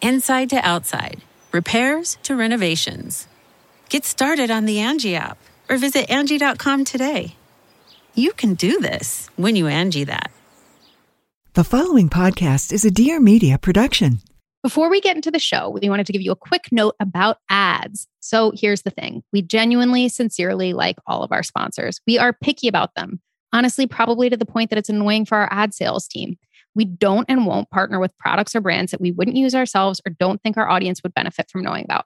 inside to outside, repairs to renovations. Get started on the Angie app or visit Angie.com today. You can do this when you Angie that. The following podcast is a Dear Media production. Before we get into the show, we wanted to give you a quick note about ads. So here's the thing we genuinely, sincerely like all of our sponsors. We are picky about them. Honestly, probably to the point that it's annoying for our ad sales team. We don't and won't partner with products or brands that we wouldn't use ourselves or don't think our audience would benefit from knowing about.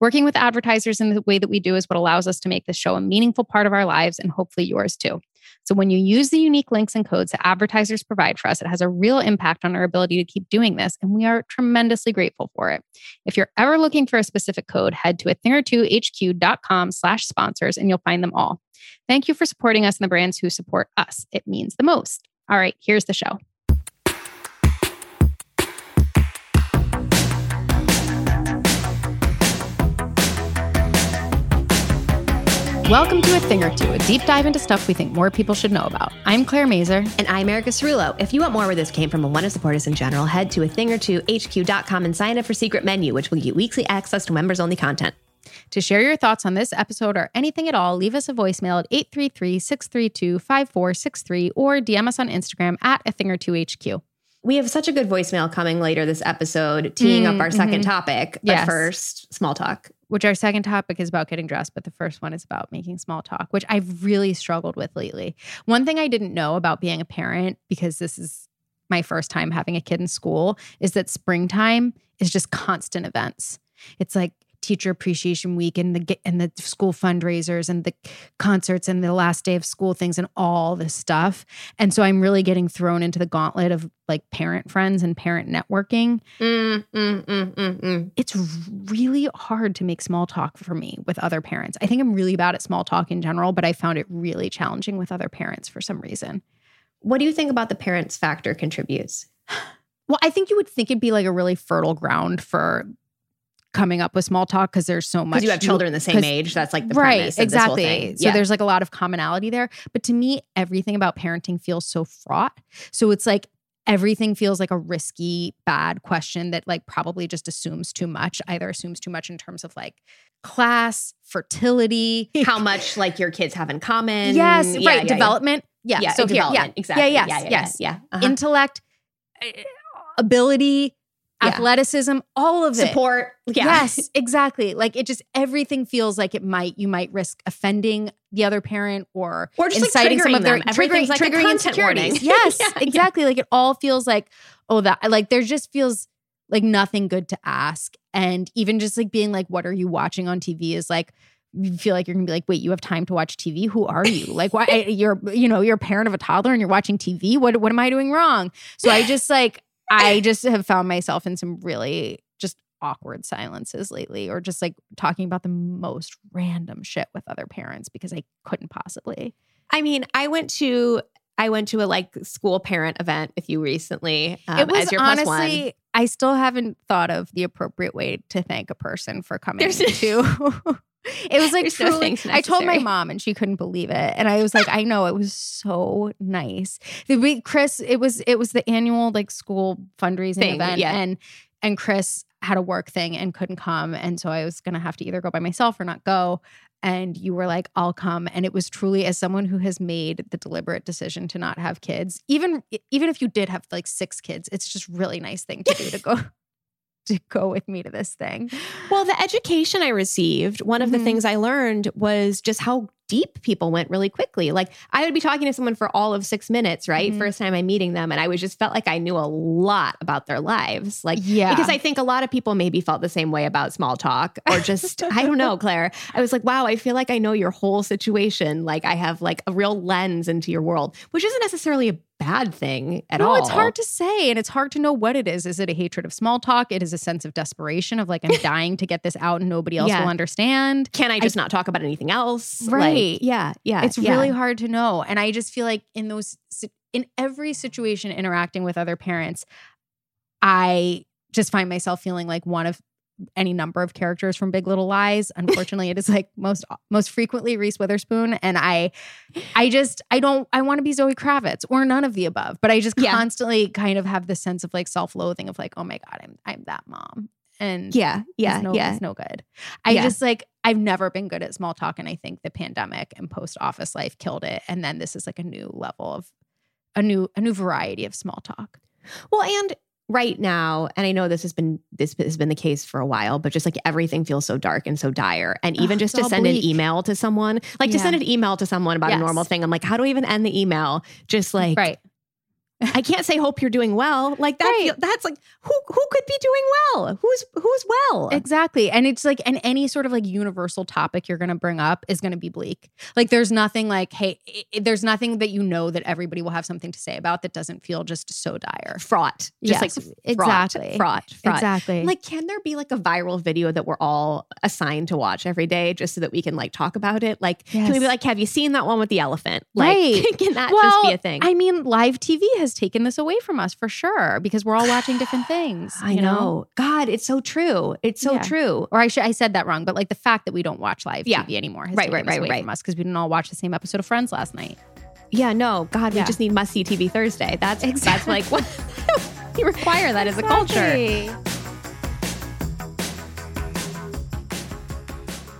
Working with advertisers in the way that we do is what allows us to make this show a meaningful part of our lives and hopefully yours too. So when you use the unique links and codes that advertisers provide for us, it has a real impact on our ability to keep doing this, and we are tremendously grateful for it. If you're ever looking for a specific code, head to a thing or two hq.com slash sponsors and you'll find them all. Thank you for supporting us and the brands who support us. It means the most. All right, here's the show. Welcome to A Thing or Two, a deep dive into stuff we think more people should know about. I'm Claire Mazur. And I'm Erica Cerullo. If you want more where this came from and want to support us in general, head to a thing or two HQ.com and sign up for Secret Menu, which will get weekly access to members only content. To share your thoughts on this episode or anything at all, leave us a voicemail at 833 632 5463 or DM us on Instagram at A Thing or Two HQ. We have such a good voicemail coming later this episode, teeing up mm, our 2nd mm-hmm. topic. But Yes. first, small talk. Which our second topic is about getting dressed, but the first one is about making small talk, which I've really struggled with lately. One thing I didn't know about being a parent, because this is my first time having a kid in school, is that springtime is just constant events. It's like teacher appreciation week and the and the school fundraisers and the concerts and the last day of school things and all this stuff. And so I'm really getting thrown into the gauntlet of like parent friends and parent networking Mm, mm, mm, mm, mm. it's really hard to make small talk for me with other parents. I think I'm really bad at small talk in general, but I found it really challenging with other parents for some reason. What do you think about the parents factor contributes? Well, I think you would think it'd be like a really fertile ground for coming up with small talk because there's so much. Because you have children the same age. That's like the right, premise of this whole exactly. So Yeah. there's like a lot of commonality there. But to me, everything about parenting feels so fraught. So it's like everything feels like a risky, bad question that like probably just assumes too much. Either assumes too much in terms of like class, fertility, how much like your kids have in common. Yes, Yeah, right. yeah, development. Yeah. So here, development. yeah, Exactly. Yeah, yes, Yeah, yeah, yes. yeah, yeah. Uh-huh. Intellect, uh, ability, Yeah. athleticism, all of it. Support. Yeah. Yes, exactly. Like it just everything feels like it might you might risk offending the other parent or Or just, like, inciting some of their them. Everything's like triggering insecurities. Yes, yeah. exactly. Like it all feels like oh that like there just feels like nothing good to ask and even just like being like what are you watching on TV is like you feel like you're gonna be like, wait, you have time to watch TV? Who are you? Like, why you're, you know, you're a parent of a toddler and you're watching TV? What, what am I doing wrong? So I just like, I just have found myself in some really just awkward silences lately, or just like talking about the most random shit with other parents because I couldn't possibly. I mean, I went to I went to a like school parent event with you recently. Um, it was as your plus honestly, one. I still haven't thought of the appropriate way to thank a person for coming There's- to. it was like There's no truly. thanks I told my mom and she couldn't believe it, and I was like, I know it was so nice. The week, Chris, it was it was the annual like school fundraising Thing, event, yeah. and and Chris had a work thing and couldn't come, and so I was gonna have to either go by myself or not go. And you were like, I'll come. And it was truly as someone who has made the deliberate decision to not have kids, even even if you did have like six kids, it's just really nice thing to do to go to go with me to this thing. Well, the education I received, one of the Mhm. things I learned was just how deep people went really quickly. Like I would be talking to someone for all of six minutes, right? Mhm. First time I'm meeting them. And I was just felt like I knew a lot about their lives. Like, Yeah. because I think a lot of people maybe felt the same way about small talk or just, I don't know, Claire. I was like, wow, I feel like I know your whole situation. Like I have like a real lens into your world, which isn't necessarily a bad thing at no, all. it's hard to say, and it's hard to know what it is. Is it a hatred of small talk? It is a sense of desperation of like I'm dying to get this out and nobody else Yeah. will understand. Can I just not talk about anything else? Like, Right. yeah. Yeah. it's yeah. really hard to know, and I just feel like in those in every situation interacting with other parents, I just find myself feeling like one of any number of characters from Big Little Lies. Unfortunately, it is like most most frequently Reese Witherspoon, and I, I just I don't I want to be Zoe Kravitz or none of the above, but I just Yeah. constantly kind of have this sense of like self loathing of like oh my god I'm I'm that mom and Yeah. Yeah. it's no, yeah. it's no good. I Yeah. just like I've never been good at small talk, and I think the pandemic and post office life killed it. And then this is like a new level of a new a new variety of small talk. Well, and right now, and I know this has been this has been the case for a while, but just like everything feels so dark and so dire. And even Ugh, just to send an email to someone, like to send an email to someone about Yes. a normal thing, I'm like, how do I even end the email? Just like right. I can't say hope you're doing well. Like that Right. feel- that's like who who could be doing well? Who's who's well? Exactly. And it's like, and any sort of like universal topic you're going to bring up is going to be bleak. Like, there's nothing like, hey, i- i- there's nothing that you know that everybody will have something to say about that doesn't feel just so dire. fraught. Just Yes, like fraught, exactly. fraught, fraught. Exactly. Like, can there be like a viral video that we're all assigned to watch every day just so that we can like talk about it? Like, can we be like, have you seen that one with the elephant? Like, Right. can that well, just be a thing? I mean, live TV has taken this away from us for sure because we're all watching different things. I you know. God, it's so true. It's so Yeah. true. Or I should I said that wrong, but like the fact that we don't watch live Yeah. TV anymore has Right, taken right, this right, away right. from us because we didn't all watch the same episode of Friends last night. Yeah, no. God, we just need must see TV Thursday. That's that's like what you require that as a culture.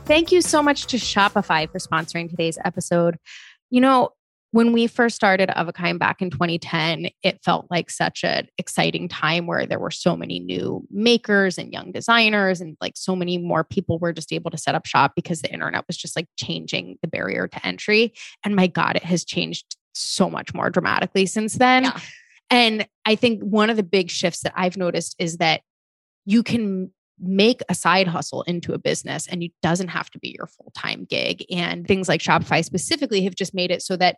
Thank you so much to Shopify for sponsoring today's episode. You know, when we first started Of a Kind back in 2010, it felt like such an exciting time where there were so many new makers and young designers, and like so many more people were just able to set up shop because the internet was just like changing the barrier to entry. And my God, it has changed so much more dramatically since then. Yeah. And I think one of the big shifts that I've noticed is that you can make a side hustle into a business and it doesn't have to be your full-time gig and things like Shopify specifically have just made it so that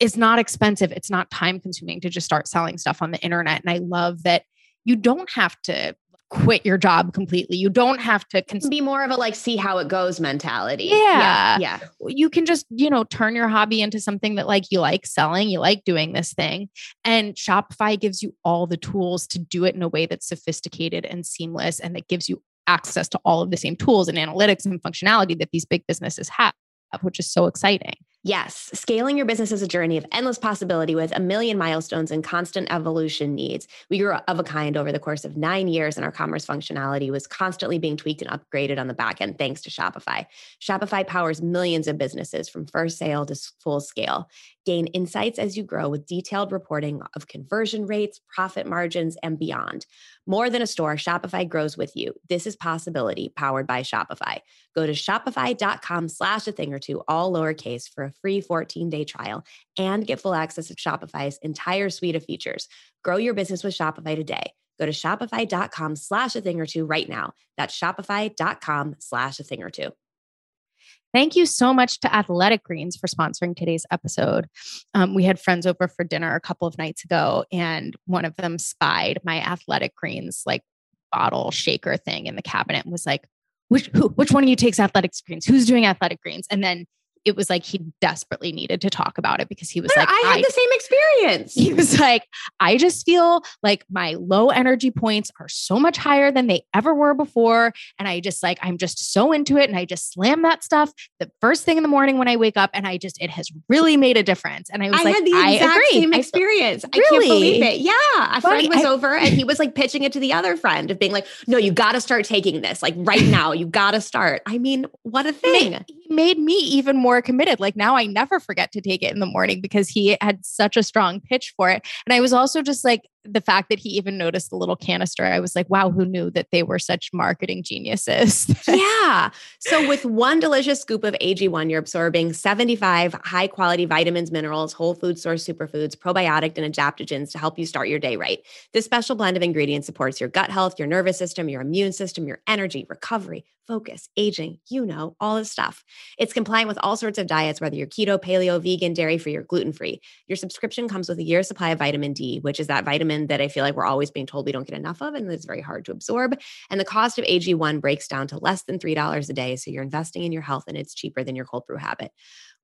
it's not expensive it's not time consuming to just start selling stuff on the internet and I love that you don't have to quit your job completely you don't have to cons- mm. Be more of a like see how it goes mentality. Yeah. Yeah. you can just you know turn your hobby into something that like you like selling you like doing this thing and shopify gives you all the tools to do it in a way that's sophisticated and seamless and that gives you access to all of the same tools and analytics and functionality that these big businesses have which is so exciting Yes, scaling your business is a journey of endless possibility with a million milestones and constant evolution needs. We grew of a kind over the course of nine years, and our commerce functionality was constantly being tweaked and upgraded on the back end thanks to Shopify. Shopify powers millions of businesses from first sale to full scale. Gain insights as you grow with detailed reporting of conversion rates, profit margins, and beyond. More than a store, Shopify grows with you. This is possibility powered by Shopify. Go to shopify.com slash a thing or two, all lowercase, for a free 14 day trial and get full access to Shopify's entire suite of features. Grow your business with Shopify today. Go to shopify.com slash a thing or two right now. That's shopify.com slash a thing or two. Thank you so much to Athletic Greens for sponsoring today's episode. Um, we had friends over for dinner a couple of nights ago, and one of them spied my Athletic Greens like bottle shaker thing in the cabinet and was like, "Which who, which one of you takes Athletic Greens? Who's doing Athletic Greens?" And then it was like he desperately needed to talk about it because he was like, I had the same experience. he was like, I just feel like my low energy points are so much higher than they ever were before. And I just like, I'm just so into it. And I just slam that stuff the first thing in the morning when I wake up. And I just, it has really made a difference. And I was like, I like, had the I exact same experience. I Really? can't believe it. Yeah. A friend was I- over and he was like pitching it to the other friend of being like, no, you got to start taking this like right now. You got to start. I mean, what a thing. he made me even more committed. Like now I never forget to take it in the morning because he had such a strong pitch for it. And I was also just like, the fact that he even noticed the little canister, I was like, wow, who knew that they were such marketing geniuses? yeah. So, with one delicious scoop of AG1, you're absorbing 75 high quality vitamins, minerals, whole food source superfoods, probiotic, and adaptogens to help you start your day right. This special blend of ingredients supports your gut health, your nervous system, your immune system, your energy, recovery, focus, aging, you know, all this stuff. It's compliant with all sorts of diets, whether you're keto, paleo, vegan, dairy free, or gluten free. Your subscription comes with a year's supply of vitamin D, which is that vitamin that I feel like we're always being told we don't get enough of and it's very hard to absorb. And the cost of AG1 breaks down to less than $3 a day. So you're investing in your health and it's cheaper than your cold brew habit.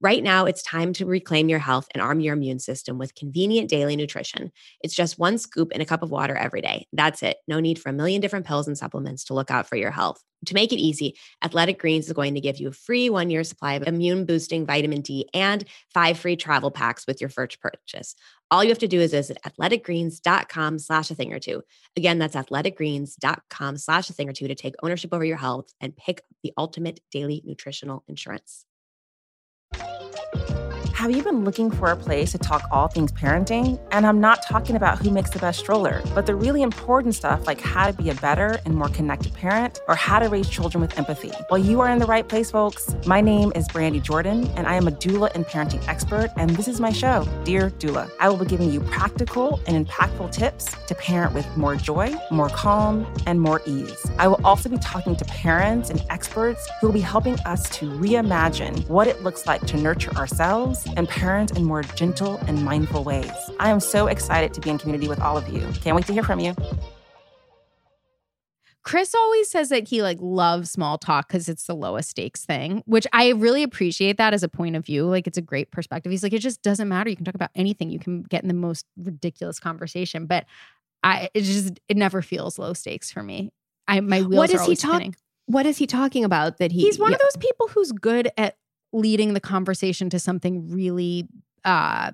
Right now, it's time to reclaim your health and arm your immune system with convenient daily nutrition. It's just one scoop in a cup of water every day. That's it. No need for a million different pills and supplements to look out for your health. To make it easy, Athletic Greens is going to give you a free one year supply of immune boosting vitamin D and five free travel packs with your first purchase. All you have to do is visit athleticgreens.com slash a thing or two. Again, that's athleticgreens.com slash a thing or two to take ownership over your health and pick the ultimate daily nutritional insurance. Have you been looking for a place to talk all things parenting? And I'm not talking about who makes the best stroller, but the really important stuff like how to be a better and more connected parent or how to raise children with empathy. Well, you are in the right place, folks. My name is Brandy Jordan, and I am a doula and parenting expert, and this is my show, Dear Doula. I will be giving you practical and impactful tips to parent with more joy, more calm, and more ease. I will also be talking to parents and experts who will be helping us to reimagine what it looks like to nurture ourselves and parent in more gentle and mindful ways. I am so excited to be in community with all of you. Can't wait to hear from you. Chris always says that he like loves small talk because it's the lowest stakes thing, which I really appreciate that as a point of view. Like it's a great perspective. He's like, it just doesn't matter. You can talk about anything. You can get in the most ridiculous conversation. But I it just it never feels low stakes for me. I my wheels what are does he always talk? spinning. What is he talking about that he He's one of those people who's good at leading the conversation to something really uh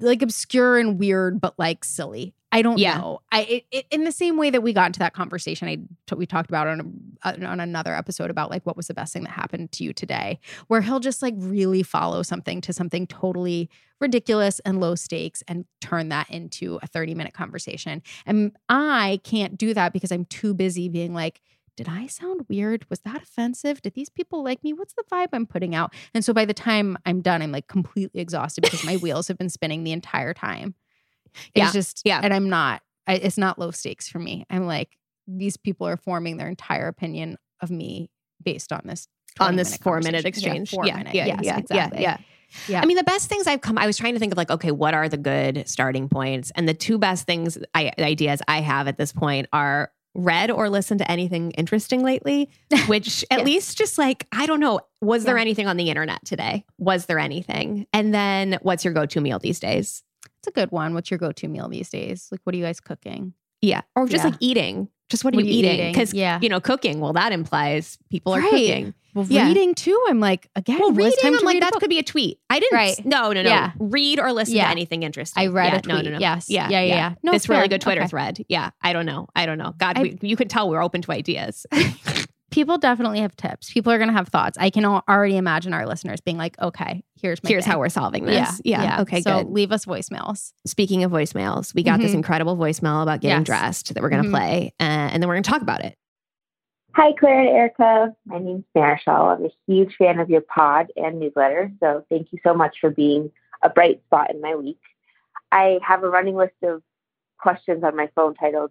like obscure and weird but like silly. I don't Yeah. know. I it, it, in the same way that we got into that conversation I t- we talked about on a, on another episode about like what was the best thing that happened to you today where he'll just like really follow something to something totally ridiculous and low stakes and turn that into a 30 minute conversation. And I can't do that because I'm too busy being like did I sound weird? Was that offensive? Did these people like me? What's the vibe I'm putting out? And so by the time I'm done, I'm like completely exhausted because my wheels have been spinning the entire time. It's Yeah, just, yeah. And I'm not, I, it's not low stakes for me. I'm like, these people are forming their entire opinion of me based on this. on this 20-minute four minute exchange. four yeah, minute. yeah, Yes, yeah, exactly. yeah, Yeah. I mean, the best things I've come, I was trying to think of like, okay, what are the good starting points? And the two best things, I, ideas I have at this point are read or listened to anything interesting lately, which at Yes. least just like, I don't know, was there anything on the internet today? Was there anything? And then what's your go to meal these days? It's a good one. What's your go to meal these days? Like, what are you guys cooking? Yeah. Or just Yeah. like eating. Just what are What you are you eating? Because, Yeah. you know, cooking, well, that implies people are Right. cooking. Well, Yeah. reading too. I'm like, again, Well, reading, time I'm like, that could be a tweet. I didn't. Right. No, no, no. Yeah. Read or listen Yeah. to anything interesting. I read yeah, a tweet. No, no, no. Yes. Yeah. Yeah, yeah, yeah. No, this really good Twitter Okay. thread. Yeah. I don't know. I don't know. God, I- we, you could tell we're open to ideas. people definitely have tips. People are going to have thoughts. I can already imagine our listeners being like, okay, here's my Here's thing. how we're solving this. Yeah. Yeah. Okay, so good. leave us voicemails. Speaking of voicemails, we got this Mhm. incredible voicemail about getting Yes. dressed that we're going to Mhm. play, uh, and then we're going to talk about it. Hi, Claire and Erica. My name's Marichelle. I'm a huge fan of your pod and newsletter, so thank you so much for being a bright spot in my week. I have a running list of questions on my phone titled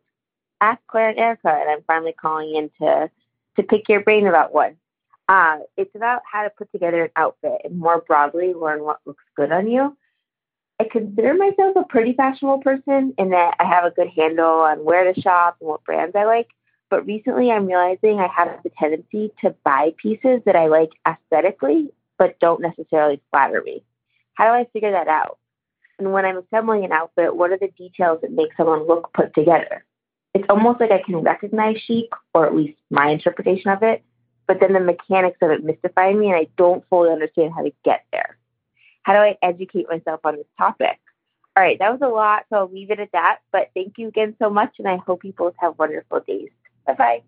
Ask Claire and Erica, and I'm finally calling in to, to pick your brain about one. Uh, it's about how to put together an outfit and more broadly learn what looks good on you. I consider myself a pretty fashionable person in that I have a good handle on where to shop and what brands I like but recently I'm realizing I have the tendency to buy pieces that I like aesthetically, but don't necessarily flatter me. How do I figure that out? And when I'm assembling an outfit, what are the details that make someone look put together? It's almost like I can recognize chic, or at least my interpretation of it, but then the mechanics of it mystify me and I don't fully understand how to get there. How do I educate myself on this topic? All right, that was a lot, so I'll leave it at that. But thank you again so much, and I hope you both have wonderful days. Bye bye.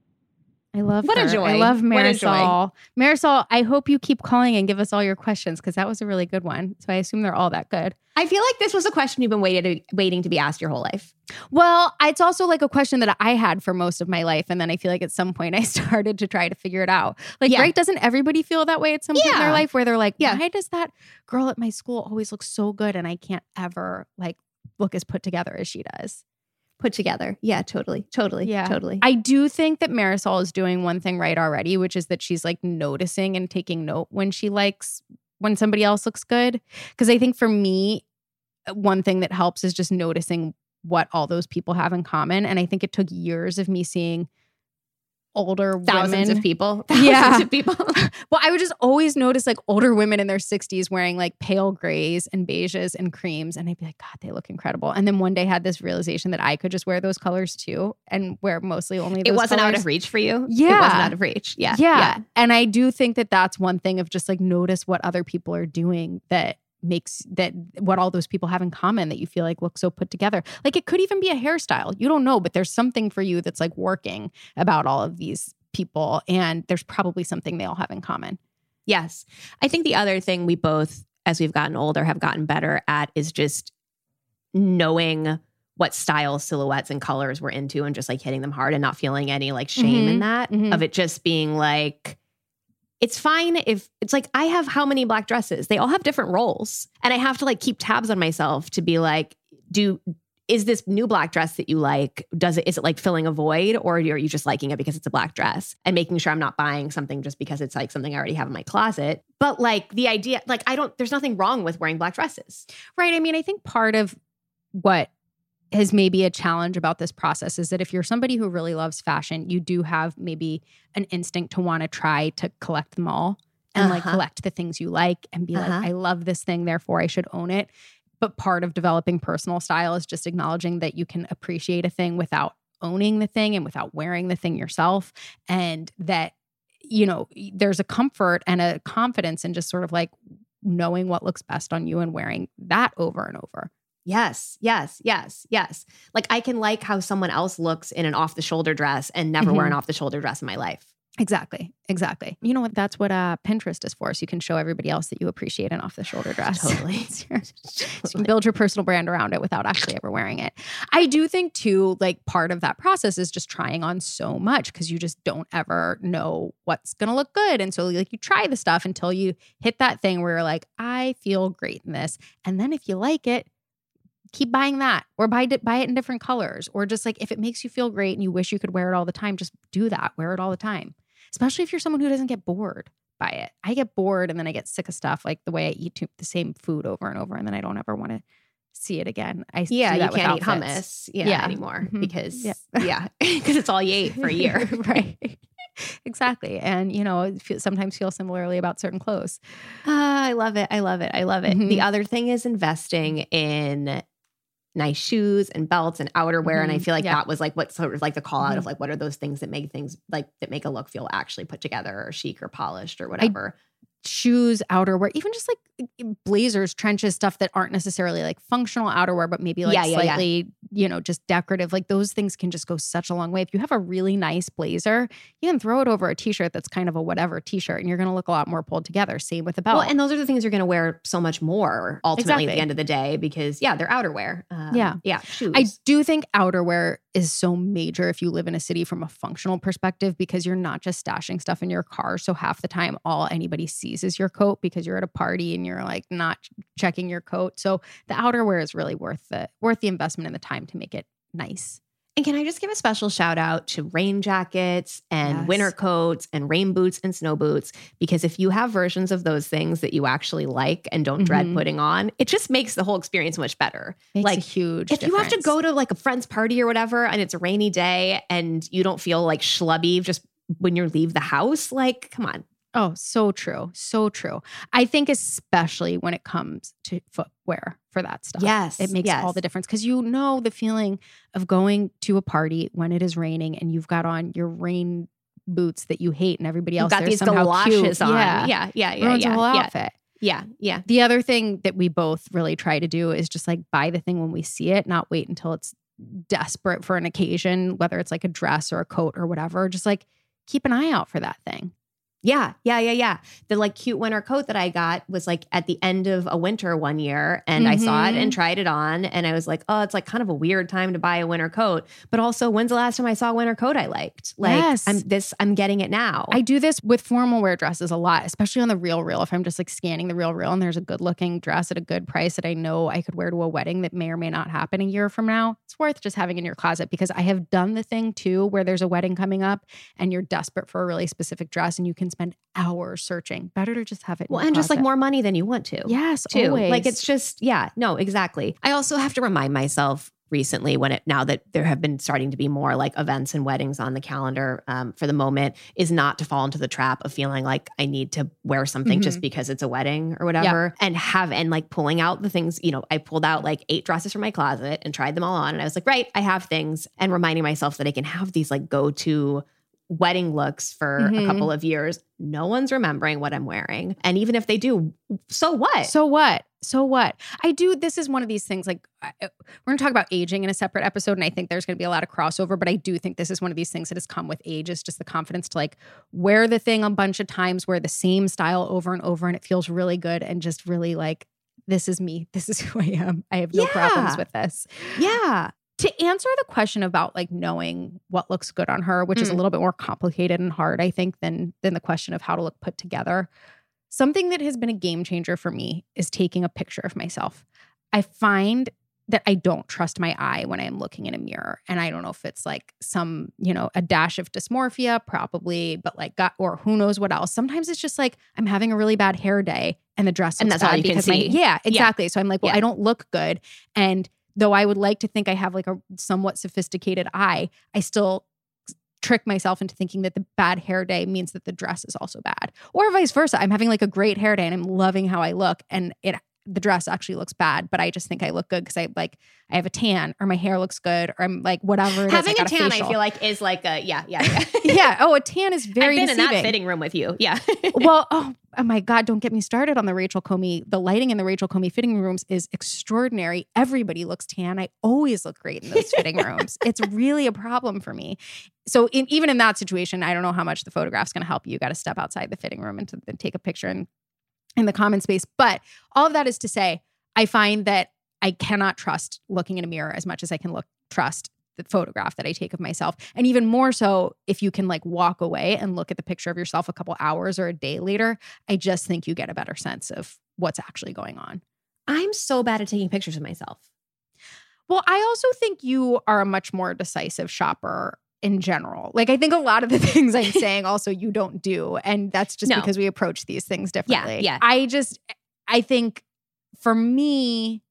I love What a joy. I love What a joy. Marisol. Marisol, I hope you keep calling and give us all your questions because that was a really good one. So I assume they're all that good. I feel like this was a question you've been waiting waiting to be asked your whole life. Well, it's also like a question that I had for most of my life. And then I feel like at some point I started to try to figure it out. Like, Yeah. right? Doesn't everybody feel that way at some point in their life where they're like, Yeah. why does that girl at my school always look so good and I can't ever like look as put together as she does? Put together. Yeah, totally. Totally. Yeah. Totally. I do think that Marisol is doing one thing right already, which is that she's like noticing and taking note when she likes when somebody else looks good. Because I think for me, uh, one thing that helps is just noticing what all those people have in common. And I think it took years of me seeing older Thousands women. of people. Thousands Yeah. of people. Well, I would just always notice like older women in their 60s wearing like pale grays and beiges and creams. And I'd be like, God, they look incredible. And then one day had this realization that I could just wear those colors too and wear mostly only it wasn't out of reach for you. Yeah. It wasn't out of reach. Yeah. yeah. And I do think that that's one thing of just like notice what other people are doing that makes that what all those people have in common that you feel like look so put together. Like it could even be a hairstyle. You don't know, but there's something for you that's like working about all of these people and there's probably something they all have in common. Yes. I think the other thing we both, as we've gotten older, have gotten better at is just knowing what style silhouettes and colors we're into and just like hitting them hard and not feeling any like shame in Mhm, that mhm. of it just being like it's fine if it's like I have how many black dresses? They all have different roles. And I have to like keep tabs on myself to be like, do is this new black dress that you like does it is it like filling a void or are you just liking it because it's a black dress and making sure i'm not buying something just because it's like something i already have in my closet but like the idea like i don't there's nothing wrong with wearing black dresses Right. I mean, I think part of what is maybe a challenge about this process is that if you're somebody who really loves fashion, you do have maybe an instinct to want to try to collect them all and like Uh-huh. collect the things you like and be Uh-huh. like, I love this thing, therefore I should own it. But part of developing personal style is just acknowledging that you can appreciate a thing without owning the thing and without wearing the thing yourself. And that, you know, there's a comfort and a confidence in just sort of like knowing what looks best on you and wearing that over and over. Yes yes yes yes like i can like how someone else looks in an off the shoulder dress and never Mm-hmm. wear an off the shoulder dress in my life Exactly. Exactly. You know what? That's what uh, Pinterest is for. So you can show everybody else that you appreciate an off the shoulder dress. Totally. So you can build your personal brand around it without actually ever wearing it. I do think too, like part of that process is just trying on so much because you just don't ever know what's gonna look good. And so like you try the stuff until you hit that thing where you're like, I feel great in this. And then if you like it, keep buying that or buy it buy it in different colors or just like if it makes you feel great and you wish you could wear it all the time just do that wear it all the time especially if you're someone who doesn't get bored by it i get bored and then i get sick of stuff like the way i eat the same food over and over and then i don't ever want to see it again i yeah you can't eat hummus yeah, Yeah. anymore Mhm. because Yeah. yeah because it's all you ate for a year right exactly and you know sometimes feel similarly about certain clothes Ah, I love it. I love it. I love it. Mhm. The other thing is investing in nice shoes and belts and outerwear. And I Mhm. feel like Yeah. that was like what sort of like the call out of Mhm. like what are those things that make things like that make a look feel actually put together or chic or polished or whatever. Shoes, outerwear, even just like blazers, trenches, stuff that aren't necessarily like functional outerwear, but maybe like Yeah, yeah, yeah. slightly, you know, just decorative. Like those things can just go such a long way. If you have a really nice blazer, you can throw it over a t-shirt that's kind of a whatever t-shirt and you're going to look a lot more pulled together. Same with a belt. Well, and those are the things you're going to wear so much more ultimately at the end of the day because yeah, they're outerwear. Um, Yeah. yeah, shoes. I do think outerwear is so major if you live in a city from a functional perspective because you're not just stashing stuff in your car. So half the time, all anybody sees is your coat because you're at a party and you're like not checking your coat. So the outerwear is really worth the worth the investment and the time to make it nice. And can I just give a special shout out to rain jackets and Yes. winter coats and rain boots and snow boots? Because if you have versions of those things that you actually like and don't dread Mhm. putting on, it just makes the whole experience much better. Makes like huge. if you have to go to like a friend's party or whatever and it's a rainy day and you don't feel like schlubby just when you leave the house, like, come on. Oh, so true. So true. I think especially when it comes to footwear for that stuff. Yes, It makes all the difference because you know the feeling of going to a party when it is raining and you've got on your rain boots that you hate and everybody else got these somehow galoshes cute. on. Yeah. Yeah, yeah, yeah, Ruins yeah. whole yeah, outfit. yeah, yeah. The other thing that we both really try to do is just like buy the thing when we see it, not wait until it's desperate for an occasion, whether it's like a dress or a coat or whatever. Just like keep an eye out for that thing. Yeah, yeah, yeah, yeah. The like cute winter coat that I got was like at the end of a winter one year, and I saw it and Mhm. tried it on, and I was like, oh, it's like kind of a weird time to buy a winter coat. But also, when's the last time I saw a winter coat I liked? Like, Yes. I'm this, I'm getting it now. I do this with formal wear dresses a lot, especially on the real real. If I'm just like scanning the real real and there's a good looking dress at a good price that I know I could wear to a wedding that may or may not happen a year from now, it's worth just having in your closet because I have done the thing too where there's a wedding coming up and you're desperate for a really specific dress and you can spend hours searching. Better to just have it. well, and just like more money than you want to. Yes, too. always. Like it's just, yeah, no, exactly. I also have to remind myself recently when it now that there have been starting to be more like events and weddings on the calendar um, for the moment is not to fall into the trap of feeling like I need to wear something just because it's a wedding or whatever and have and like pulling out the things, you know, I pulled out like eight dresses from my closet and tried them all on and I was like, right, I have things and reminding myself that I can have these like go to wedding looks for Mhm. a couple of years. No one's remembering what I'm wearing. And even if they do, so what? So what? So what? I do. This is one of these things. Like we're going to talk about aging in a separate episode, and I think there's going to be a lot of crossover. But I do think this is one of these things that has come with age. Is just the confidence to like wear the thing a bunch of times, wear the same style over and over, and it feels really good, and just really like this is me. This is who I am. I have no problems with this. yeah. To answer the question about like knowing what looks good on her, which is a Mm. little bit more complicated and hard, I think, than than the question of how to look put together. Something that has been a game changer for me is taking a picture of myself. I find that I don't trust my eye when I'm looking in a mirror. And I don't know if it's like some, you know, a dash of dysmorphia, probably, but like got or who knows what else. Sometimes it's just like I'm having a really bad hair day and the dress And that's all you can because my- see. yeah, exactly. So I'm like, well, Yeah. I don't look good. And though I would like to think I have like a somewhat sophisticated eye, I still trick myself into thinking that the bad hair day means that the dress is also bad. Or vice versa. I'm having like a great hair day and I'm loving how I look and it the dress actually looks bad, but I just think I look good because I like I have a tan or my hair looks good or I'm like whatever it is. Having a tan, I feel like is like a yeah, yeah, yeah. yeah. Oh, a tan is very I've been in that fitting room with you. Yeah. well, oh, oh my God, don't get me started on the Rachel Comey. The lighting in the Rachel Comey fitting rooms is extraordinary. Everybody looks tan. I always look great in those fitting rooms. It's really a problem for me. So in, even in that situation, I don't know how much the photograph's going to help you. You got to step outside the fitting room and, to, and take a picture in, in the common space. But all of that is to say, I find that I cannot trust looking in a mirror as much as I can look trust the photograph that I take of myself. And even more so if you can like walk away and look at the picture of yourself a couple hours or a day later, I just think you get a better sense of what's actually going on. I'm so bad at taking pictures of myself. Well, I also think you are a much more decisive shopper in general. Like I think a lot of the things I'm saying also you don't do and that's just No. because we approach these things differently. yeah. I just I think for me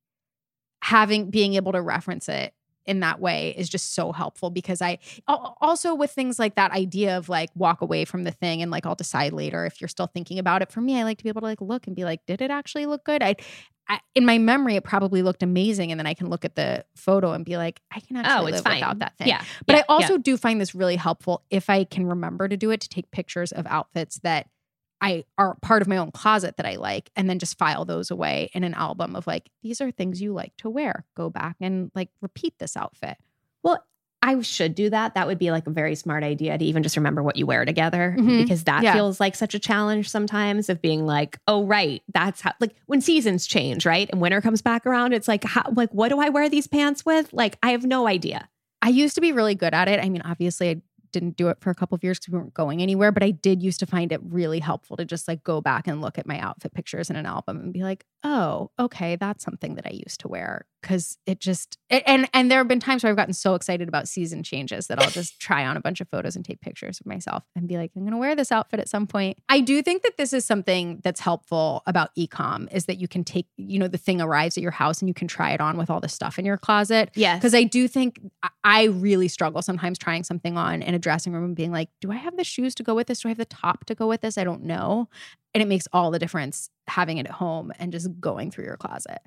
having being able to reference it in that way is just so helpful because I also with things like that idea of like walk away from the thing and like I'll decide later if you're still thinking about it. For me, I like to be able to like look and be like, did it actually look good? I, I in my memory, it probably looked amazing, and then I can look at the photo and be like, I can oh, actually Oh, live fine. without that thing. Yeah. But yeah, I also do find this really helpful if I can remember to do it to take pictures of outfits that I are part of my own closet that I like and then just file those away in an album of like these are things you like to wear. Go back and like repeat this outfit. Well, I should do that. That would be like a very smart idea to even just remember what you wear together Mhm. because that Yeah. feels like such a challenge sometimes of being like, oh, right, that's how, like when seasons change, right? And winter comes back around, it's like, how, like, what do I wear these pants with? Like, I have no idea. I used to be really good at it. I mean, obviously I didn't do it for a couple of years because we weren't going anywhere, but I did used to find it really helpful to just like go back and look at my outfit pictures in an album and be like, oh, okay, that's something that I used to wear. Cause it just it- and and there have been times where I've gotten so excited about season changes that I'll just try on a bunch of photos and take pictures of myself and be like, I'm gonna wear this outfit at some point. I do think that this is something that's helpful about ecom is that you can take, you know, the thing arrives at your house and you can try it on with all the stuff in your closet. Yes. Because I do think I- really struggle sometimes trying something on in a dressing room and being like, do I have the shoes to go with this? Do I have the top to go with this? I don't know. And it makes all the difference having it at home and just going through your closet.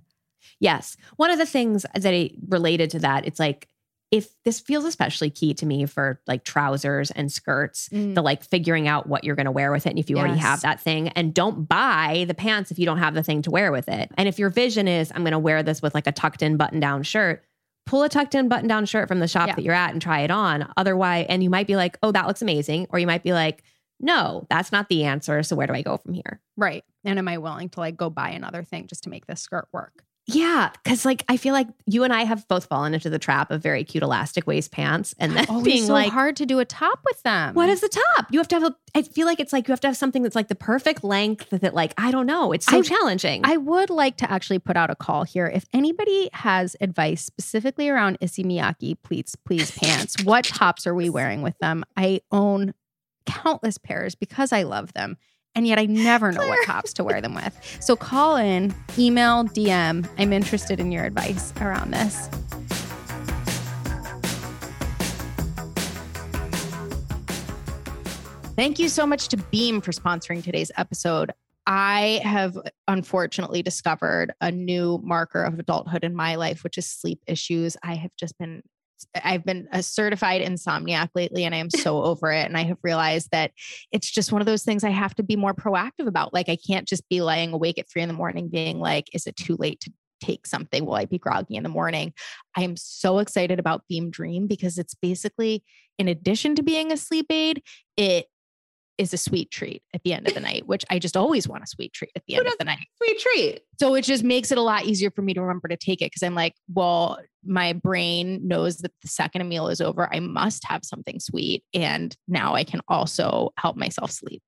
Yes. One of the things that I related to that, it's like, if this feels especially key to me for like trousers and skirts, the mm. like figuring out what you're going to wear with it. And if you already have that thing, and don't buy the pants if you don't have the thing to wear with it. And if your vision is, I'm going to wear this with like a tucked in button down shirt, pull a tucked in button down shirt from the shop Yeah. that you're at and try it on. Otherwise, and you might be like, oh, that looks amazing. Or you might be like, no, that's not the answer. So where do I go from here? Right. And am I willing to like go buy another thing just to make this skirt work? Yeah. Cause like I feel like you and I have both fallen into the trap of very cute elastic waist pants and then being so like, hard to do a top with them. what is the top? You have to have a, I feel like it's like you have to have something that's like the perfect length that like, I don't know. It's so I- challenging. I would like to actually put out a call here. If anybody has advice specifically around Issey Miyake Pleats Please pants, what tops are we wearing with them? I own countless pairs because I love them. And yet I never know what tops to wear them with. So call in, email, DM. I'm interested in your advice around this. Thank you so much to Beam for sponsoring today's episode. I have unfortunately discovered a new marker of adulthood in my life, which is sleep issues. I have just been I've been a certified insomniac lately and I am so over it. And I have realized that it's just one of those things I have to be more proactive about. Like, I can't just be laying awake at three in the morning being like, is it too late to take something? Will I be groggy in the morning? I am so excited about Beam Dream because it's basically, in addition to being a sleep aid, it is a sweet treat at the end of the night, which I just always want a sweet treat at the end of the night. Sweet treat. So it just makes it a lot easier for me to remember to take it because I'm like, well, my brain knows that the second a meal is over, I must have something sweet. And now I can also help myself sleep.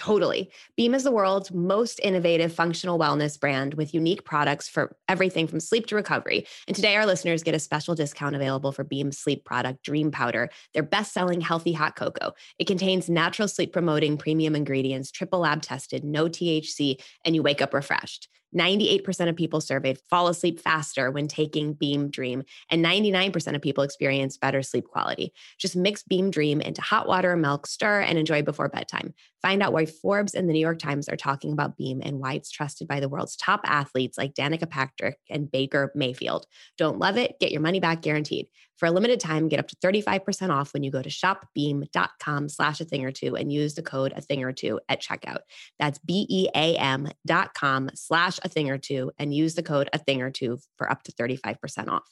Totally. Beam is the world's most innovative functional wellness brand with unique products for everything from sleep to recovery. And today, our listeners get a special discount available for Beam's sleep product, Dream Powder, their best selling healthy hot cocoa. It contains natural sleep promoting premium ingredients, triple lab tested, no THC, and you wake up refreshed. 98% of people surveyed fall asleep faster when taking Beam Dream, and 99% of people experience better sleep quality. Just mix Beam Dream into hot water milk, stir, and enjoy before bedtime. Find out why Forbes and the New York Times are talking about Beam and why it's trusted by the world's top athletes like Danica Patrick and Baker Mayfield. Don't love it? Get your money back guaranteed. For a limited time, get up to 35% off when you go to shopbeam.com slash a thing or two and use the code a thing or two at checkout. That's B-E-A-M dot com slash a thing or two and use the code a thing or two for up to 35% off.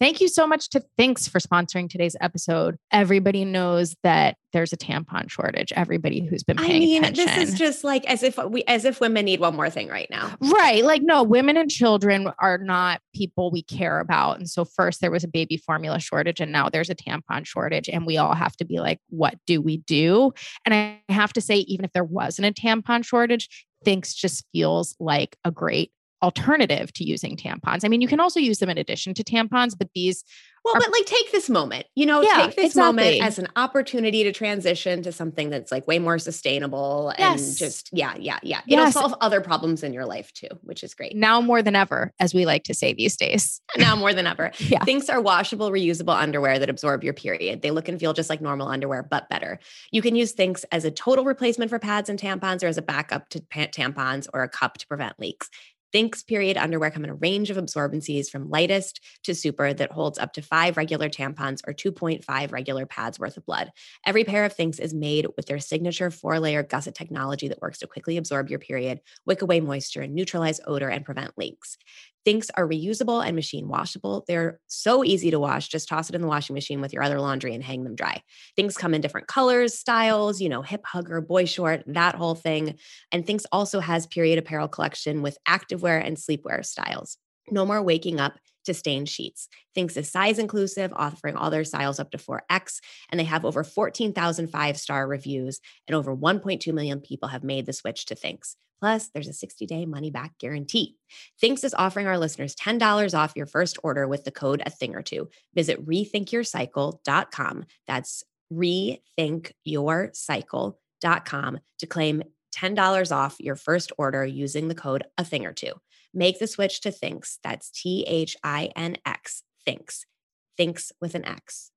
Thank you so much to Thinx for sponsoring today's episode. Everybody knows that there's a tampon shortage. Everybody who's been paying I mean, attention. this is just like as if we as if women need one more thing right now. Right. Like, no, women and children are not people we care about. And so, first, there was a baby formula shortage, and now there's a tampon shortage. And we all have to be like, what do we do? And I have to say, even if there wasn't a tampon shortage, Thinx just feels like a great alternative to using tampons. I mean, you can also use them in addition to tampons, but these Well, Are- but like take this moment, you know, Yeah, take this exactly. moment as an opportunity to transition to something that's like way more sustainable and just yeah, yeah, yeah. It'll solve other problems in your life too, which is great. now more than ever, as we like to say these days. now more than ever. Yeah. Thinx are washable, reusable underwear that absorb your period. They look and feel just like normal underwear, but better. You can use Thinx as a total replacement for pads and tampons or as a backup to tampons or a cup to prevent leaks. Thinx period underwear come in a range of absorbencies from lightest to super that holds up to five regular tampons or 2.5 regular pads worth of blood. Every pair of Thinx is made with their signature four layer gusset technology that works to quickly absorb your period, wick away moisture, neutralize odor and prevent leaks. Thinx are reusable and machine washable. They're so easy to wash. Just toss it in the washing machine with your other laundry and hang them dry. Thinx come in different colors, styles, you know, hip hugger, boy short, that whole thing. And Thinx also has period apparel collection with activewear and sleepwear styles. No more waking up to stained sheets. Thinx is size inclusive, offering all their styles up to 4X, and they have over 14,000 five-star reviews, and over 1.2 million people have made the switch to Thinx. Plus, there's a 60-day money-back guarantee. Thinx is offering our listeners $10 off your first order with the code a thing or two. Visit rethinkyourcycle.com. That's rethinkyourcycle.com to claim $10 off your first order using the code a thing or two. Make the switch to Thinx. That's T H I N X. Thinx. Thinx with an X.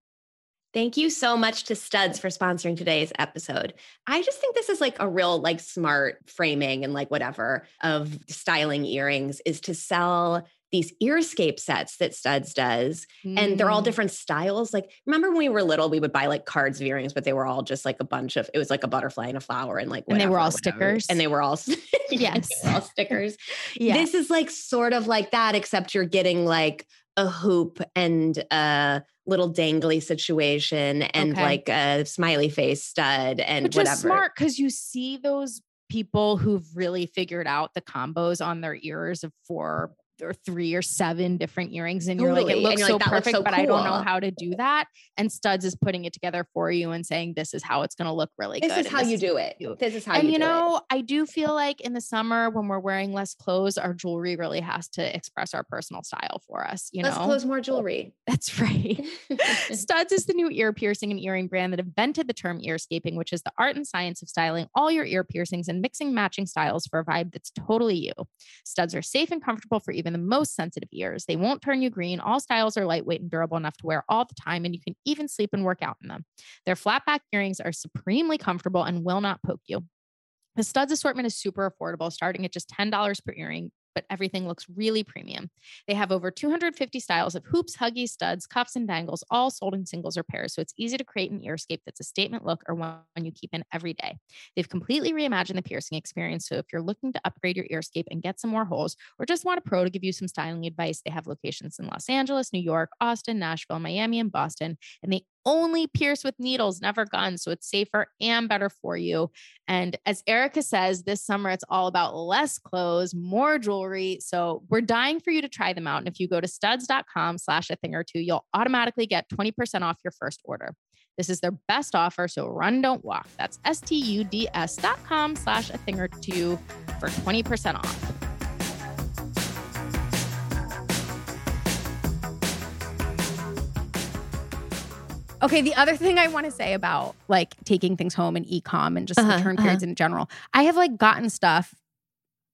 Thank you so much to Studs for sponsoring today's episode. I just think this is like a real like smart framing and like whatever of styling earrings is to sell these earscape sets that Studs does and they're all Mm. different styles. Like, remember when we were little, we would buy like cards of earrings, but they were all just like a bunch of. It was like a butterfly and a flower, and like And they were all whatever. stickers? and they were all Yes. were all stickers. Yeah. This is like sort of like that, except you're getting like a hoop and a little dangly situation and Okay. like a smiley face stud and Which whatever. is smart because you see those people who've really figured out the combos on their ears of four or three or seven different earrings, and you're like, it looks so like, "That looks perfect, so but I don't know how to do that. And Studs is putting it together for you and saying, this is how it's going to look really good. This good. is how you do it. This is how and you, you do it. And you know, I do feel like in the summer when we're wearing less clothes, our jewelry really has to express our personal style for us. You Let's know, close more jewelry. that's right. Studs is the new ear piercing and earring brand that invented the term earscaping, which is the art and science of styling all your ear piercings and mixing matching styles for a vibe that's totally you. Studs are safe and comfortable for even the most sensitive ears. They won't turn you green. All styles are lightweight and durable enough to wear all the time, and you can even sleep and work out in them. Their flat back earrings are supremely comfortable and will not poke you. The studs assortment is super affordable, starting at just $10 per earring, but everything looks really premium. They have over 250 styles of hoops, huggies, studs, cuffs, and dangles, all sold in singles or pairs. So it's easy to create an earscape that's a statement look or one you keep in every day. They've completely reimagined the piercing experience. So if you're looking to upgrade your earscape and get some more holes, or just want a pro to give you some styling advice, they have locations in Los Angeles, New York, Austin, Nashville, Miami, and Boston. And they only pierce with needles, never guns. So it's safer and better for you. And as Erica says, this summer it's all about less clothes, more jewelry. So we're dying for you to try them out. And if you go to studs.com slash a thing or two, you'll automatically get 20% off your first order. This is their best offer. So run, don't walk. That's S-T-U-D-S dot com slash a thing or two for 20% off. Okay, the other thing I want to say about like taking things home and e-com and just Uh-huh, return uh-huh. periods in general, I have like gotten stuff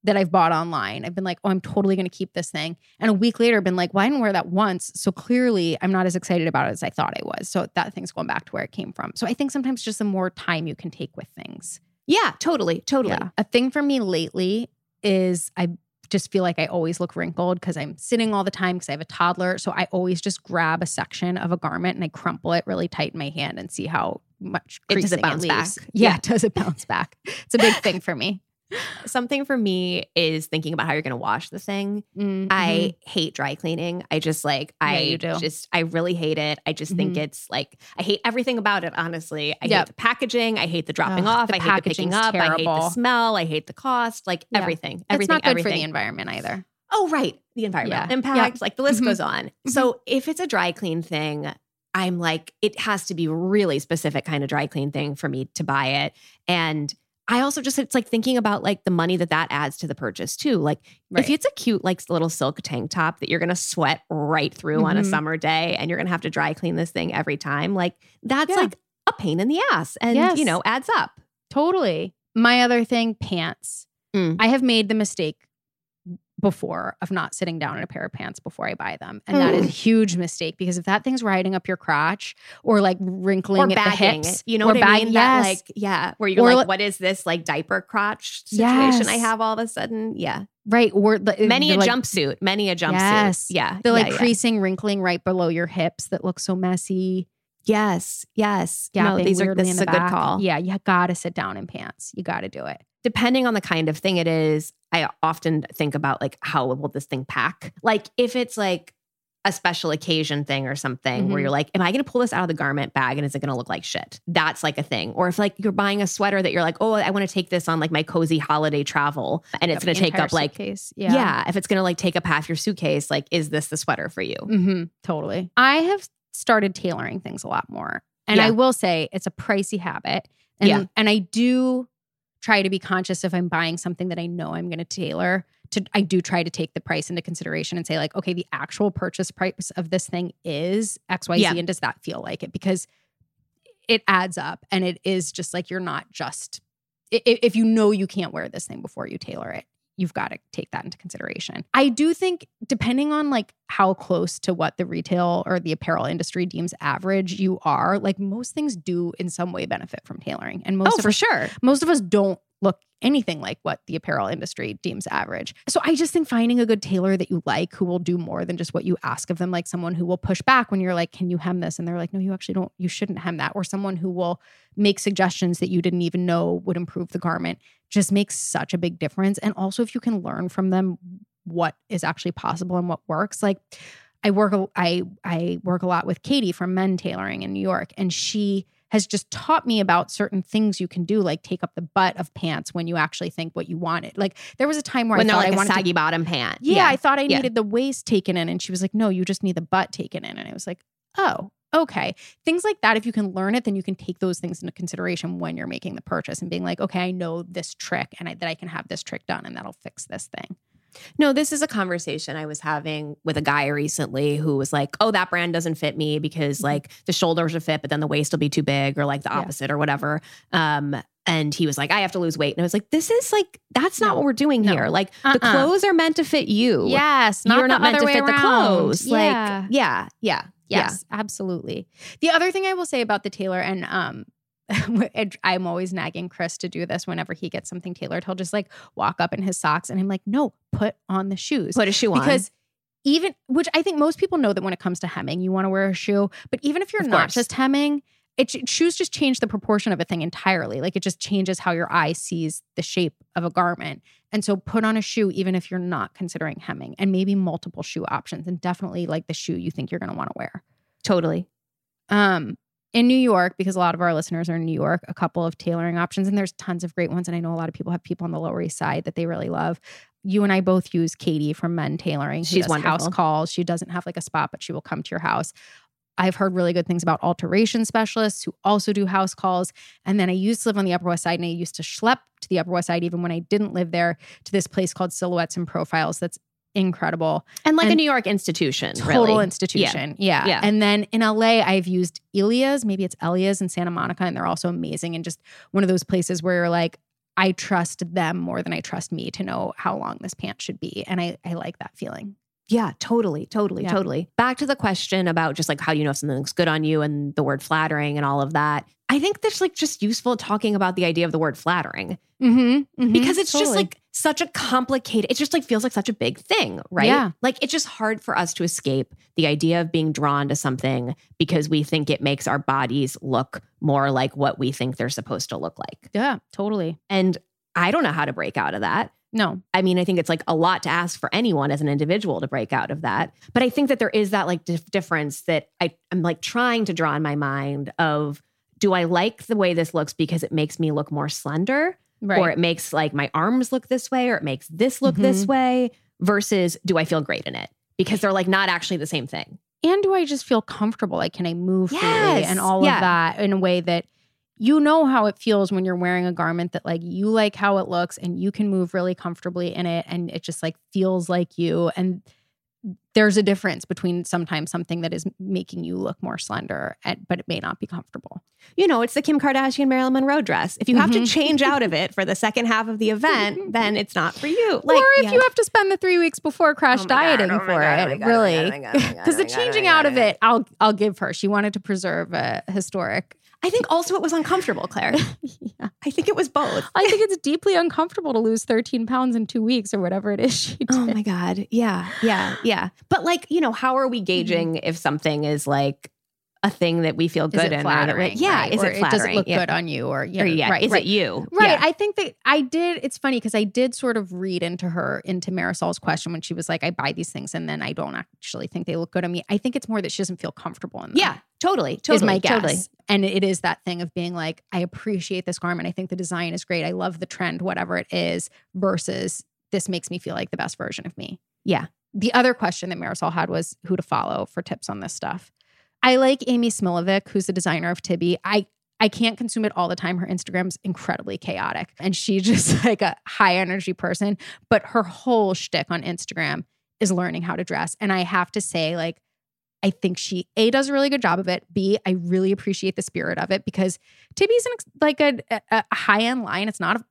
that I've bought online. I've been like, oh, I'm totally going to keep this thing, and a week later, been like, well, I didn't wear that once, so clearly I'm not as excited about it as I thought I was. So that thing's going back to where it came from. So I think sometimes just the more time you can take with things. Yeah, totally, totally. Yeah. A thing for me lately is I just feel like I always look wrinkled because I'm sitting all the time because I have a toddler. So I always just grab a section of a garment and I crumple it really tight in my hand and see how much It- does it bounce back? Yeah, Yeah. does it bounce back? It's a big thing for me. Something for me is thinking about how you're going to wash the thing. Mhm. I hate dry cleaning. I just like I do. just I really hate it. I just think Mhm. it's like I hate everything about it. Honestly, I Yep. hate the packaging. I hate the dropping Ugh, off. the I hate the picking up. I hate the smell. I hate the cost. Like Yeah. everything. It's Everything. not good everything. for the environment either. Oh, right. The environmental Yeah. impact. Like the list Mhm. goes on. So if it's a dry clean thing, I'm like, it has to be really specific kind of dry clean thing for me to buy it. And I also just, it's like thinking about like the money that that adds to the purchase too. Like if it's a cute, like little silk tank top that you're going to sweat right through on a Mhm. summer day and you're going to have to dry clean this thing every time, like that's Yeah. like a pain in the ass and, Yes. you know, adds up. Totally. My other thing, pants. Mm. I have made the mistake before of not sitting down in a pair of pants before I buy them. And that is a Mm. huge mistake because if that thing's riding up your crotch or like wrinkling or at the hips, you know what I bag- mean? That, yes. like, yeah, where you're Or like, what is this like diaper crotch situation I have all of a sudden? Yeah, right. Or the, many a like, jumpsuit, many a jumpsuit. Yes. Yeah, They're like yeah, yeah. creasing, wrinkling right below your hips that look so messy. Yes, yes. Yeah. no, these are this is the a good back. call. Yeah, you gotta sit down in pants. You gotta do it. Depending on the kind of thing it is, I often think about like how will this thing pack? Like if it's like a special occasion thing or something where Mhm. you're like, am I going to pull this out of the garment bag and is it going to look like shit? That's like a thing. Or if like you're buying a sweater that you're like, oh, I want to take this on like my cozy holiday travel and it's going to take up like, suitcase. yeah. if it's going to like take up half your suitcase, like, is this the sweater for you? Mm-hmm. totally. I have started tailoring things a lot more. And I will say it's a pricey habit. And, Yeah. and I do try to be conscious if I'm buying something that I know I'm going to tailor to I do try to take the price into consideration and say like okay the actual purchase price of this thing is XYZ Yeah. and does that feel like it because it adds up and it is just like you're not just if you know you can't wear this thing before you tailor it you've got to take that into consideration. I do think depending on like how close to what the retail or the apparel industry deems average you are, like most things do in some way benefit from tailoring. And most Oh, of for us, sure. most of us don't look anything like what the apparel industry deems average. So I just think finding a good tailor that you like who will do more than just what you ask of them, like someone who will push back when you're like, can you hem this? And they're like, no, you actually don't, you shouldn't hem that. Or someone who will make suggestions that you didn't even know would improve the garment just makes such a big difference. And also if you can learn from them what is actually possible and what works. Like I work I I work a lot with Katie from Mend Tailoring in New York, and she has just taught me about certain things you can do, like take up the butt of pants when you actually think what you wanted. Like there was a time where when I thought like I a wanted saggy to, bottom pant. yeah, I thought I Yeah. needed the waist taken in, and she was like, "No, you just need the butt taken in," and I was like, "Oh." Okay. Things like that, if you can learn it, then you can take those things into consideration when you're making the purchase and being like, okay, I know this trick and I, that I can have this trick done and that'll fix this thing. No, this is a conversation I was having with a guy recently who was like, "Oh, that brand doesn't fit me because like the shoulders are fit, but then the waist will be too big, or like the Mm-hmm. Yeah. opposite, or whatever." Um, and he was like, "I have to lose weight," and I was like, "This is like that's not No. what we're doing No. here. Like the Uh-uh. clothes are meant to fit you. Yes, not are not the meant to fit the around. clothes. Yeah. Like, yeah, yeah, Yes, absolutely. The other thing I will say about the tailor, and um, I'm always nagging Chris to do this whenever he gets something tailored. He'll just like walk up in his socks, and I'm like, no, put on the shoes. Put a shoe on because even which I think most people know that when it comes to hemming, you want to wear a shoe. But even if you're Of not course. just hemming, it shoes just change the proportion of a thing entirely. Like it just changes how your eye sees the shape of a garment. And so put on a shoe even if you're not considering hemming, and maybe multiple shoe options, and definitely like the shoe you think you're going to want to wear. totally. Um, in New York, because a lot of our listeners are in New York, a couple of tailoring options, and there's tons of great ones. And I know a lot of people have people on the Lower East Side that they really love. You and I both use Katie from Mend Tailoring. who She's does house calls. She doesn't have like a spot, but she will come to your house. I've heard really good things about alteration specialists who also do house calls. And then I used to live on the Upper West Side and I used to schlep to the Upper West Side, even when I didn't live there, to this place called Silhouettes and Profiles that's incredible And like a New York institution, total really. institution. Yeah. Yeah. And then in LA, I've used Elia's, maybe it's Elia's in Santa Monica, and they're also amazing. And just one of those places where you're like, I trust them more than I trust me to know how long this pant should be. And I, I like that feeling. Yeah, totally, totally, Yeah. totally. Back to the question about just like how you know if something looks good on you and the word flattering and all of that. I think that's like just useful talking about the idea of the word flattering Mm-hmm. because it's just like such a complicated, it just like feels like such a big thing, right? Yeah. Like it's just hard for us to escape the idea of being drawn to something because we think it makes our bodies look more like what we think they're supposed to look like. yeah, totally. And I don't know how to break out of that. No. I mean, I think it's like a lot to ask for anyone as an individual to break out of that. But I think that there is that like dif- difference that I, I'm like trying to draw in my mind of do I like the way this looks because it makes me look more slender Right. or it makes like my arms look this way or it makes this look this Mm-hmm. way versus do I feel great in it? Because they're like not actually the same thing. and do I just feel comfortable? Like, can I move freely and all Yeah. of that in a way that you know how it feels when you're wearing a garment that like you like how it looks and you can move really comfortably in it and it just like feels like you and there's a difference between sometimes something that is making you look more slender and, but it may not be comfortable You know, it's the Kim Kardashian Marilyn Monroe dress. If you have to Mhm. change out of it for the second half of the event, then it's not for you. or if yeah. you have to spend the three weeks before crash Oh God, dieting oh for God, oh it God, oh really because the changing out of it i'll i'll give her she wanted to preserve a historic I think also it was uncomfortable, Claire. yeah I think it was both. I think it's deeply uncomfortable to lose 13 pounds in two weeks or whatever it is she oh did. Oh my God. Yeah. Yeah. Yeah. But like, you know, how are we mm-hmm. gauging if something is like a thing that we feel good it in? or that yeah. right? Is Or it flattering? Does it look yeah. good on you? Or yeah, Or yeah. right, is right. it you? Right. Yeah. I think that I did. It's funny because I did sort of read into her, into Marisol's question when she was like, I buy these things and then I don't actually think they look good on me. I think it's more that she doesn't feel comfortable in them. yeah. Totally. Totally. is my guess. Totally. And it is that thing of being like, I appreciate this garment. I think the design is great. I love the trend, whatever it is, versus this makes me feel like the best version of me. Yeah. The other question that Marisol had was who to follow for tips on this stuff. I like Amy Smilovic, who's the designer of Tibi. I I can't consume it all the time. Her Instagram's incredibly chaotic and she's just like a high energy person. But her whole shtick on Instagram is learning how to dress. And I have to say, like, I think she A does a really good job of it. B, I really appreciate the spirit of it because Tibi's an, like a, a high end line. It's not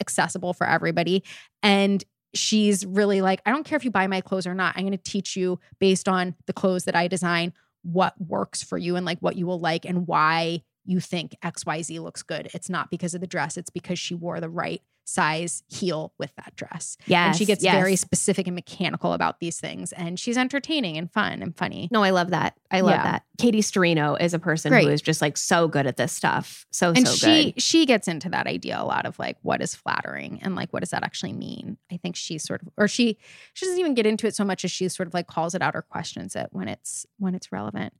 accessible for everybody. And she's really like, I don't care if you buy my clothes or not. I'm going to teach you based on the clothes that I design what works for you and like what you will like and why you think XYZ looks good. It's not because of the dress, it's because she wore the right size heel with that dress. Yeah. And she gets yes. very specific and mechanical about these things. And she's entertaining and fun and funny. No, I love that. I love Yeah. that. Katie Sturino is a person Great. who is just like so good at this stuff. So and so she good. she gets into that idea a lot of like what is flattering and like what does that actually mean i think she sort of or she she doesn't even get into it so much as she sort of like calls it out or questions it when it's when it's relevant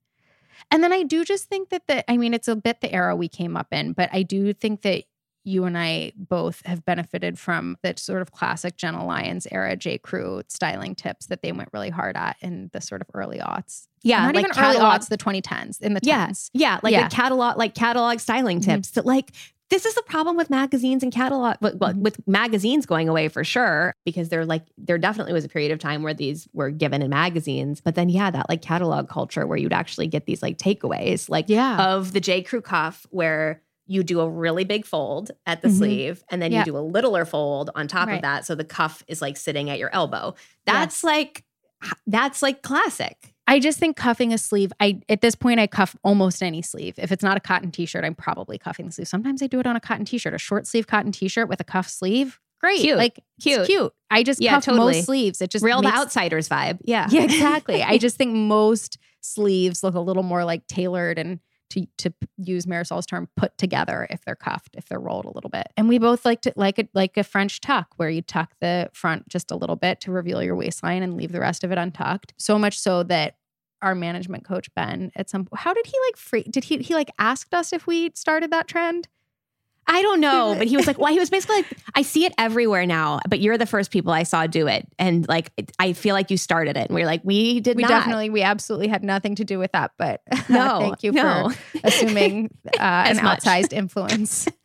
and then i do just think that the i mean it's a bit the era we came up in but i do think that you and I both have benefited from the sort of classic Jenna Lyons era J. Crew styling tips that they went really hard at in the sort of early aughts. Yeah, not like even early aughts, the 2010s, in the Yeah. 10s. Yeah, like Yeah. the catalog, like catalog styling Mhm. tips that like this is the problem with magazines and catalog well, Mhm. with magazines going away for sure because they're like there definitely was a period of time where these were given in magazines but then yeah that like catalog culture where you'd actually get these like takeaways like Yeah. of the J Crew cuff where you do a really big fold at the Mhm. sleeve and then Yeah. you do a littler fold on top Right. of that so the cuff is like sitting at your elbow that's like that's like classic I just think cuffing a sleeve. I at this point I cuff almost any sleeve. If it's not a cotton t-shirt, I'm probably cuffing the sleeve. Sometimes I do it on a cotton t-shirt, a short sleeve cotton t-shirt with a cuff sleeve. Great, Cute. like Cute. it's cute. I just Yeah, cuff totally. most sleeves. It just real the outsiders vibe yeah Yeah, exactly. I just think most sleeves look a little more like tailored and to to use Marisol's term, put together if they're cuffed, if they're rolled a little bit. And we both like to like a like a French tuck where you tuck the front just a little bit to reveal your waistline and leave the rest of it untucked. So much so that our management coach Ben at some how did he like free did he he like asked us if we started that trend? I don't know, but he was like, well, he was basically like, I see it everywhere now, but you're the first people I saw do it. And like, it, I feel like you started it. And we are like, we did we not. definitely we absolutely had nothing to do with that, but No, thank you no. for assuming uh, an much. outsized influence.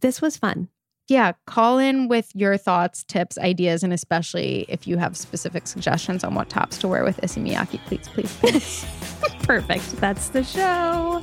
This was fun. yeah, call in with your thoughts, tips, ideas, and especially if you have specific suggestions on what tops to wear with Issey Miyake, please, please, please. Perfect. That's the show.